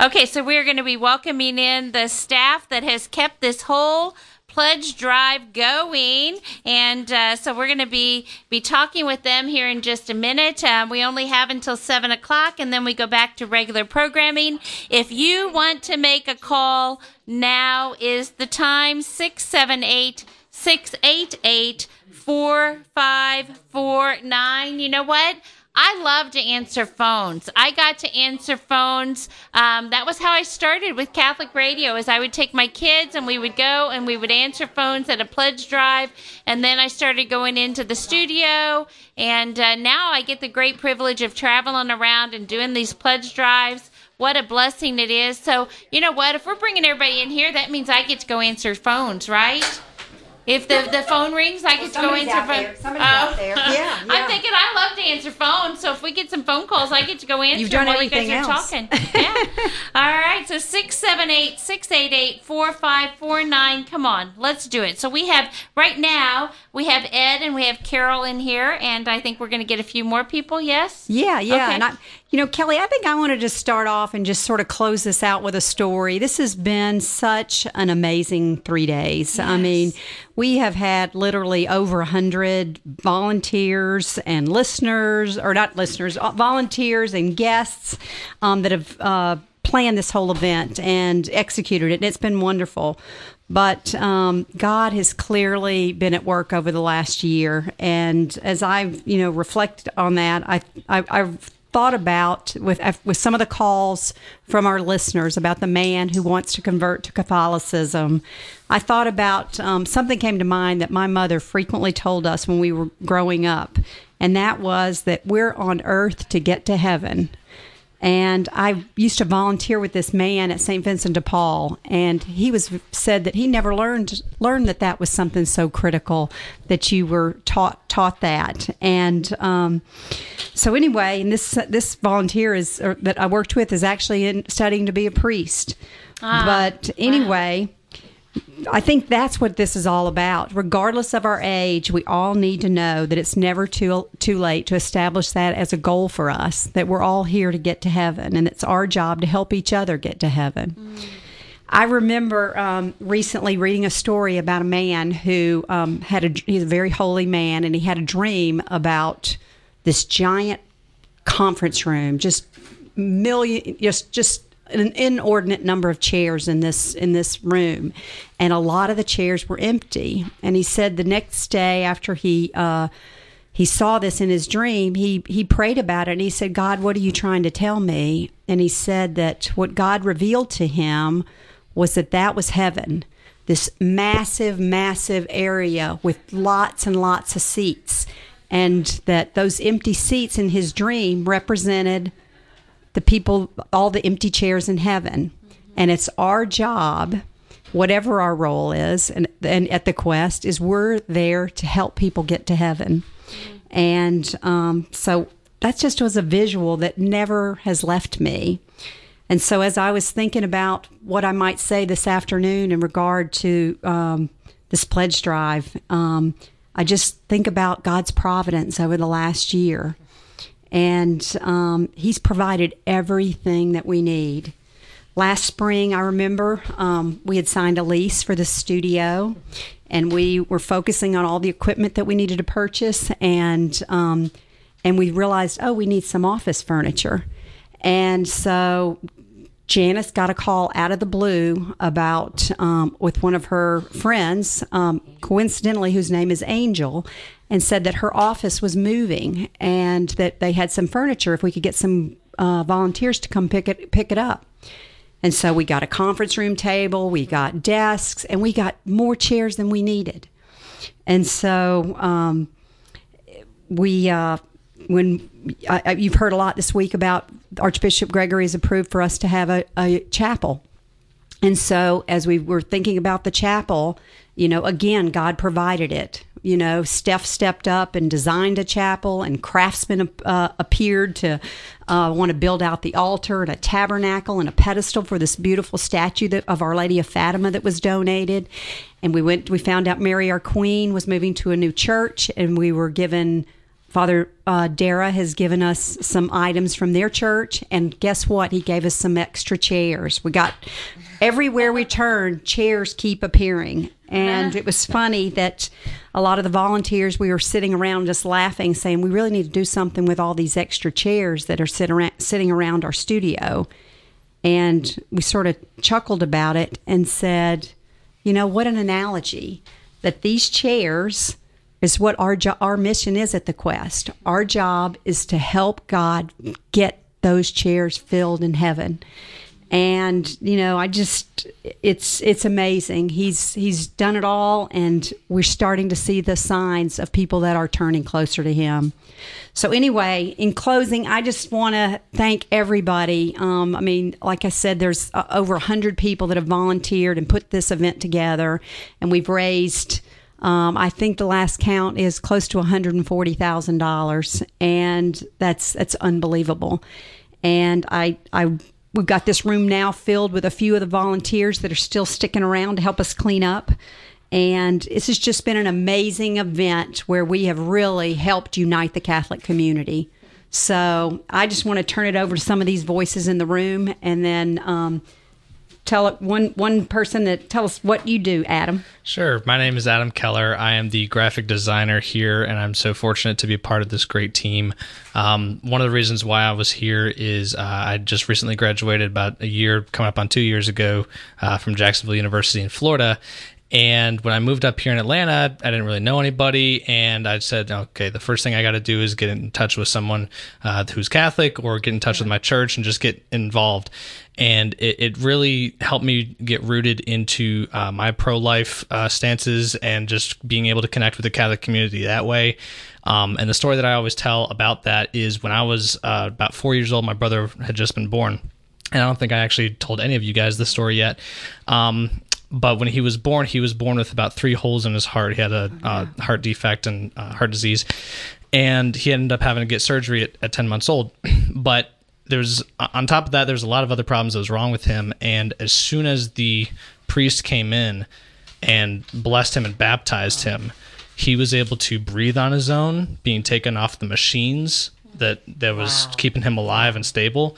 Okay, so we're going to be welcoming in the staff that has kept this whole pledge drive going, and uh, so we're going to be be talking with them here in just a minute. Um, we only have until seven o'clock, and then we go back to regular programming. If you want to make a call, now is the time six seven eight six eight eight four five four nine. You know what? I love to answer phones. I got to answer phones. Um, that was how I started with Catholic radio. Is I would take my kids and we would go and we would answer phones at a pledge drive, and then I started going into the studio, and uh, now I get the great privilege of traveling around and doing these pledge drives. What a blessing it is. So you know what? If we're bringing everybody in here, that means I get to go answer phones, right? If the, the phone rings, I get to go Somebody's answer out phone. there. Somebody's out oh. there. Yeah, yeah. I'm thinking I love to answer phones, so if we get some phone calls, I get to go answer You've done while you guys everything are else. talking. Yeah. All right. So 678 688 4549. Come on, let's do it. So we have right now we have Ed and we have Carol in here, and I think we're going to get a few more people. Yes. Yeah, yeah. Okay. And I, you know, Kelly, I think I want to just start off and just sort of close this out with a story. This has been such an amazing three days. I mean, we have had literally over a hundred volunteers and listeners, or not listeners, uh, volunteers and guests um, that have uh, planned this whole event and executed it. And it's been wonderful. But um, God has clearly been at work over the last year, and as I've you know reflected on that, I, I I've thought about with with some of the calls from our listeners about the man who wants to convert to Catholicism. I thought about um, something came to mind that my mother frequently told us when we were growing up, and that was that we're on earth to get to heaven. And I used to volunteer with this man at St. Vincent de Paul, and he was said that he never learned learned that that was something so critical that you were taught taught that. And um, so anyway, and this this volunteer is or, that I worked with is actually in, studying to be a priest. but anyway. I think that's what this is all about. Regardless of our age, we all need to know that it's never too too late to establish that as a goal for us. That we're all here to get to heaven, and it's our job to help each other get to heaven. I remember um, recently reading a story about a man who um, had a he's a very holy man, and he had a dream about this giant conference room, just million, just just an inordinate number of chairs in this in this room, and a lot of the chairs were empty. And he said the next day after he. Uh, he saw this in his dream. He he prayed about it and he said, "God, what are you trying to tell me?" And he said that what God revealed to him was that that was heaven. This massive massive area with lots and lots of seats and that those empty seats in his dream represented the people all the empty chairs in heaven. And it's our job whatever our role is and, and at the quest is we're there to help people get to heaven. And um, so that just was a visual that never has left me. And so as i was thinking about what i might say this afternoon in regard to um, this pledge drive um, i just think about god's providence over the last year and um, he's provided everything that we need. Last spring i remember um, we had signed a lease for the studio and we were focusing on all the equipment that we needed to purchase and um, and we realized oh we need some office furniture. And so Janice got a call out of the blue about um, with one of her friends, um, coincidentally, whose name is Angel, and said that her office was moving and that they had some furniture. If we could get some uh, volunteers to come pick it pick it up, and so we got a conference room table, we got desks, and we got more chairs than we needed. And so um, we, uh, when I, I- you've heard a lot this week about Archbishop Gregory has approved for us to have a, a chapel. And so, as we were thinking about the chapel, you know, again, God provided it. You know, Steph stepped up and designed a chapel, and craftsmen uh, appeared to uh, want to build out the altar and a tabernacle and a pedestal for this beautiful statue that, of Our Lady of Fatima that was donated. And we went, we found out Mary, our Queen, was moving to a new church, and we were given Father uh, Dara has given us some items from their church, and guess what? He gave us some extra chairs. We got everywhere we turn, chairs keep appearing. And it was funny that a lot of the volunteers, we were sitting around just laughing, saying, We really need to do something with all these extra chairs that are sit around, sitting around our studio. And we sort of chuckled about it and said, You know, what an analogy that these chairs is what our jo- our mission is at the quest. Our job is to help God get those chairs filled in heaven. And you know, I just it's it's amazing. He's he's done it all and we're starting to see the signs of people that are turning closer to him. So anyway, in closing, I just want to thank everybody. Um, I mean, like I said, there's uh, over 100 people that have volunteered and put this event together and we've raised um, I think the last count is close to one hundred and forty thousand dollars, and that's that's unbelievable. And I I we've got this room now filled with a few of the volunteers that are still sticking around to help us clean up. And this has just been an amazing event where we have really helped unite the Catholic community. So I just want to turn it over to some of these voices in the room, and then. Um, tell one one person that tell us what you do, Adam. Sure. My name is Adam Keller. I am the graphic designer here, and I'm so fortunate to be a part of this great team. Um, one of the reasons why I was here is uh, I just recently graduated about a year, coming up on two years ago, uh, from Jacksonville University in Florida, and when I moved up here in Atlanta, I didn't really know anybody. And I said, okay, the first thing I got to do is get in touch with someone uh, who's Catholic or get in touch with my church and just get involved. And it, it really helped me get rooted into uh, my pro life uh, stances and just being able to connect with the Catholic community that way. Um, and the story that I always tell about that is when I was uh, about four years old, my brother had just been born and I don't think I actually told any of you guys the story yet. Um, but when he was born, he was born with about three holes in his heart. He had a uh, heart defect and uh, heart disease, and he ended up having to get surgery at, at 10 months old. but there's on top of that, there's a lot of other problems that was wrong with him. And as soon as the priest came in and blessed him and baptized him, he was able to breathe on his own, being taken off the machines that that was wow. keeping him alive and stable.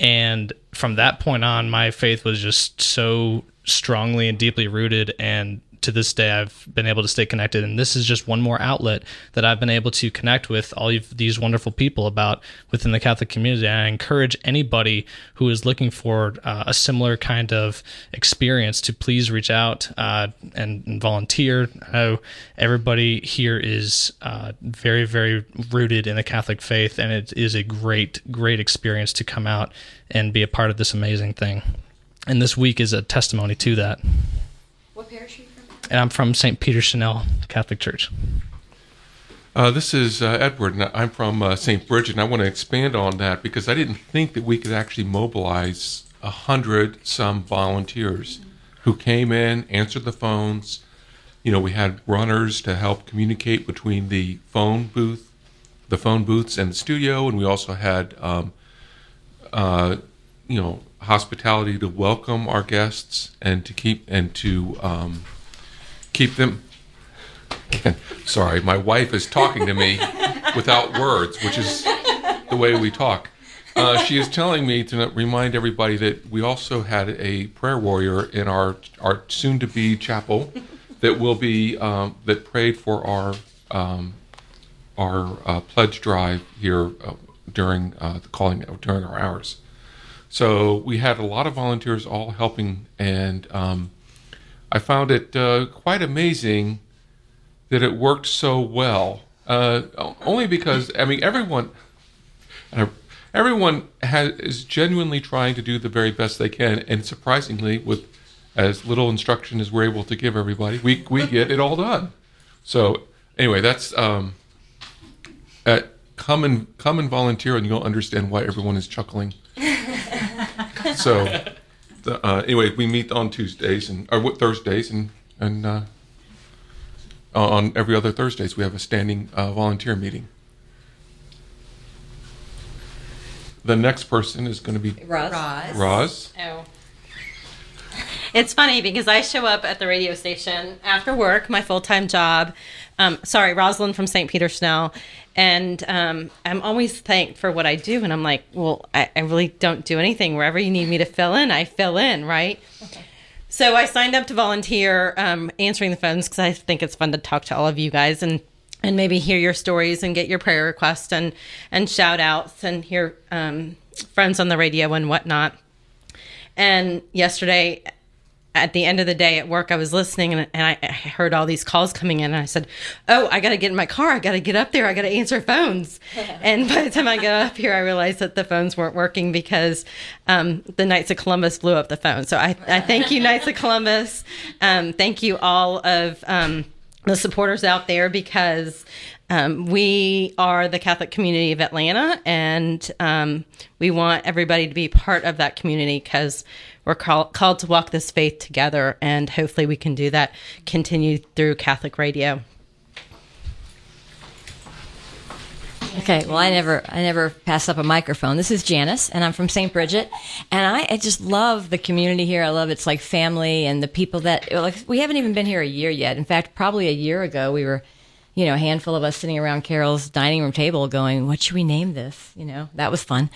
And from that point on, my faith was just so strongly and deeply rooted and to this day I've been able to stay connected. And this is just one more outlet that I've been able to connect with all of these wonderful people about within the Catholic community. And I encourage anybody who is looking for uh, a similar kind of experience to please reach out uh, and, and, volunteer. I everybody here is uh, very very rooted in the Catholic faith and it is a great great experience to come out and be a part of this amazing thing and this week is a testimony to that. What parish are you from? And I'm from St. Peter Chanel Catholic Church. Uh, this is uh, Edward, and I'm from uh, St. Bridget, and I want to expand on that because I didn't think that we could actually mobilize a hundred some volunteers who came in, answered the phones. You know, we had runners to help communicate between the phone booth, the phone booths, and the studio, and we also had, um, uh, you know, hospitality to welcome our guests and to keep and to um, keep them. Sorry, my wife is talking to me without words, which is the way we talk. Uh, she is telling me to remind everybody that we also had a prayer warrior in our our soon to be chapel that will be um, that prayed for our um, our uh, pledge drive here uh, during uh, the calling during our hours. So we had a lot of volunteers all helping, and um, I found it uh, quite amazing that it worked so well. Uh, only because I mean everyone, everyone has, is genuinely trying to do the very best they can, and surprisingly, with as little instruction as we're able to give everybody, we we get it all done. So anyway, that's um, at, come and come and volunteer, and you'll understand why everyone is chuckling so the, uh, anyway, we meet on Tuesdays and or Thursdays and and uh, on every other Thursdays we have a standing uh, volunteer meeting. The next person is going to be Roz. Roz. Roz. Oh. It's funny because I show up at the radio station after work, my full time job, Um, sorry, Rosalind from St. Peter Chanel. And um, I'm always thanked for what I do. And I'm like, well, I, I, really don't do anything. Wherever you need me to fill in, I fill in, right? Okay. So I signed up to volunteer um, answering the phones because I think it's fun to talk to all of you guys and and maybe hear your stories and get your prayer requests and and shout outs and hear um, friends on the radio and whatnot. And yesterday, at the end of the day at work, I was listening and, and I, I heard all these calls coming in. And I said, Oh, I got to get in my car. I got to get up there. I got to answer phones. and by the time I got up here, I realized that the phones weren't working because um, the Knights of Columbus blew up the phone. So I, I thank you, Knights of Columbus. Um, thank you, all of um, the supporters out there, because um, we are the Catholic community of Atlanta, and um, we want everybody to be part of that community because we're call, called to walk this faith together, and hopefully we can do that continue through Catholic radio. Okay, well, I never, I never pass up a microphone. This is Janice, and I'm from St. Bridget, and I, I, just love the community here. I love it's like family and the people that like. We haven't even been here a year yet. In fact, probably a year ago, we were you know, a handful of us sitting around Carol's dining room table going, what should we name this? You know, that was fun.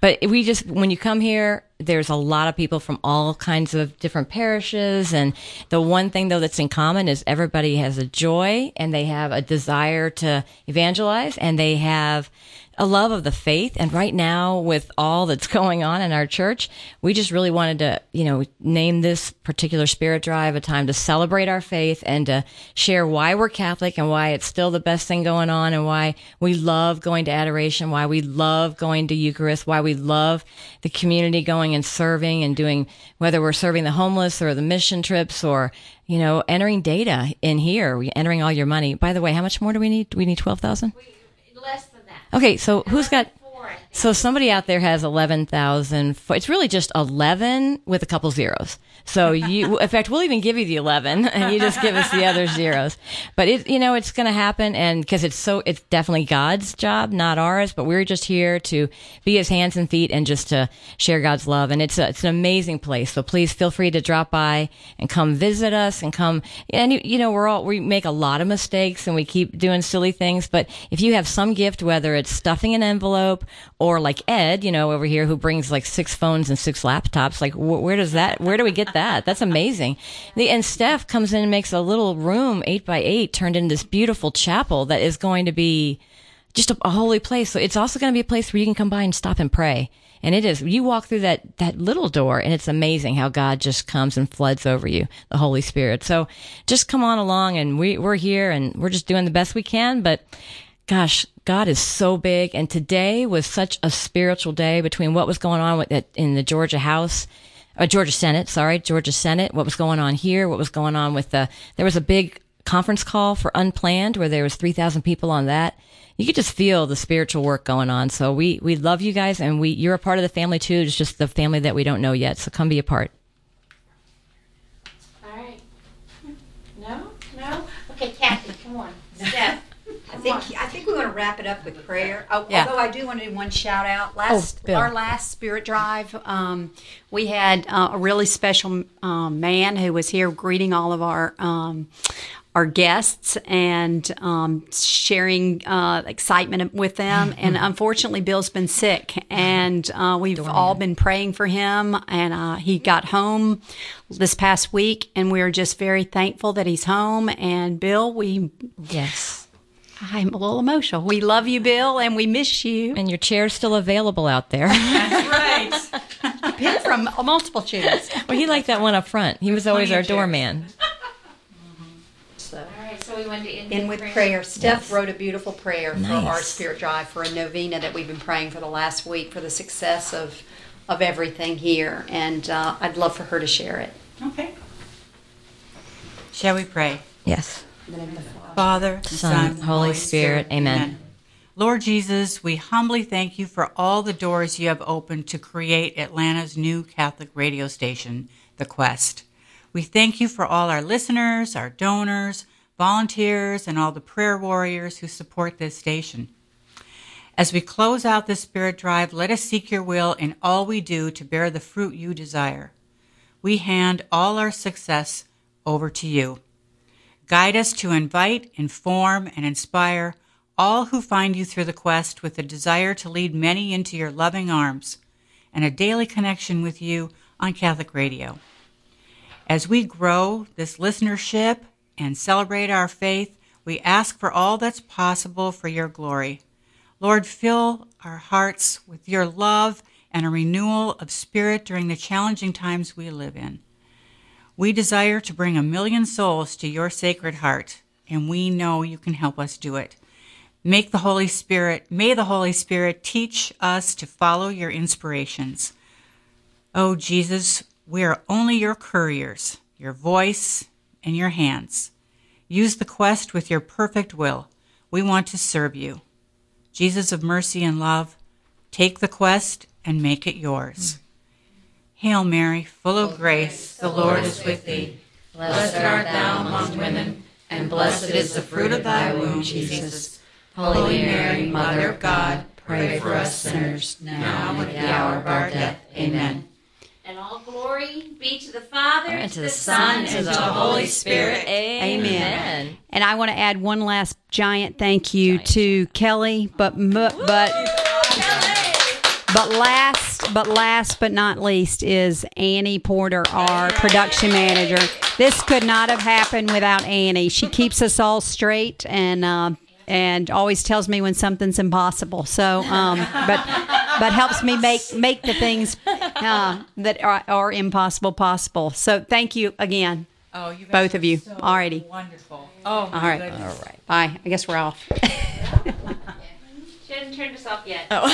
But we just, when you come here, there's a lot of people from all kinds of different parishes. And the one thing though that's in common is everybody has a joy and they have a desire to evangelize and they have a love of the faith. And right now, with all that's going on in our church, we just really wanted to, you know, name this particular spirit drive a time to celebrate our faith and to share why we're Catholic and why it's still the best thing going on and why we love going to adoration, why we love going to Eucharist, why we love the community going and serving and doing, whether we're serving the homeless or the mission trips or, you know, entering data in here, entering all your money. By the way, how much more do we need? Do we need 12,000? Less Okay, so who's got? So somebody out there has eleven thousand. It's really just eleven with a couple zeros. So you, in fact, we'll even give you the 11 and you just give us the other zeros. But it, you know, it's going to happen. And cause it's so, it's definitely God's job, not ours, but we're just here to be his hands and feet and just to share God's love. And it's a, it's an amazing place. So please feel free to drop by and come visit us and come. And you, you know, we're all, we make a lot of mistakes and we keep doing silly things. But if you have some gift, whether it's stuffing an envelope or like Ed, you know, over here who brings like six phones and six laptops, like wh- where does that, where do we get that? that. That's amazing. The, and Steph comes in and makes a little room, eight by eight, turned into this beautiful chapel that is going to be just a, a holy place. So it's also going to be a place where you can come by and stop and pray. And it is. You walk through that, that little door and it's amazing how God just comes and floods over you, the Holy Spirit. So just come on along and we, we're here and we're just doing the best we can. But gosh, God is so big. And today was such a spiritual day between what was going on with it in the Georgia house uh, Georgia Senate, sorry, Georgia Senate, what was going on here, what was going on with the, there was a big conference call for Unplanned where there was 3,000 people on that. You could just feel the spiritual work going on. So we, we love you guys and we, you're a part of the family too. It's just the family that we don't know yet. So come be a part. All right. No? No? Okay, Kathy, come on. Steph. I think I think we want to wrap it up with prayer. Oh, yeah. Although I do want to do one shout out. Last oh, our last spirit drive, um, we had uh, a really special um, man who was here greeting all of our um, our guests and um, sharing uh, excitement with them. and unfortunately, Bill's been sick, and uh, we've Dormant. all been praying for him. And uh, he got home this past week, and we're just very thankful that he's home. And Bill, we yes I'm a little emotional. We love you, Bill, and we miss you. And your chair's still available out there. That's right. you pick from multiple chairs. Well, he liked that one up front. He was always our doorman. So, All right, so we went to end, in with prayer. prayer. Steph yes. wrote a beautiful prayer nice. for our spirit drive for a novena that we've been praying for the last week for the success of of everything here, and uh, I'd love for her to share it. Okay. Shall we pray? Yes. Father, Son, Son Holy Spirit. Spirit. Amen. Amen. Lord Jesus, we humbly thank you for all the doors you have opened to create Atlanta's new Catholic radio station, The Quest. We thank you for all our listeners, our donors, volunteers, and all the prayer warriors who support this station. As we close out this spirit drive, let us seek your will in all we do to bear the fruit you desire. We hand all our success over to you. Guide us to invite, inform, and inspire all who find you through the quest with a desire to lead many into your loving arms and a daily connection with you on Catholic Radio. As we grow this listenership and celebrate our faith, we ask for all that's possible for your glory. Lord, fill our hearts with your love and a renewal of spirit during the challenging times we live in. We desire to bring a million souls to your sacred heart, and we know you can help us do it. Make the Holy Spirit, may the Holy Spirit teach us to follow your inspirations. Oh, Jesus, we are only your couriers, your voice, and your hands. Use the quest with your perfect will. We want to serve you. Jesus of mercy and love, take the quest and make it yours. Hail Mary, full of grace, the Lord is with thee. Blessed art thou among women, and blessed is the fruit of thy womb, Jesus. Holy Mary, Mother of God, pray for us sinners, now and at the hour of our death. Amen. And all glory be to the Father, and to the Son, and to the Holy Spirit. Amen. And I want to add one last giant thank you to Kelly, but but but last but last but not least is Annie Porter, our production manager. This could not have happened without Annie. She keeps us all straight and. Uh, and always tells me when something's impossible. So, um, but but helps me make make the things uh, that are, are impossible possible. So, thank you again. Oh, you Both of you. so Alrighty. Wonderful. Oh, All right. goodness. All right. Bye. I guess we're off. She hasn't turned us off yet. Oh.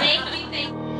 Make me think.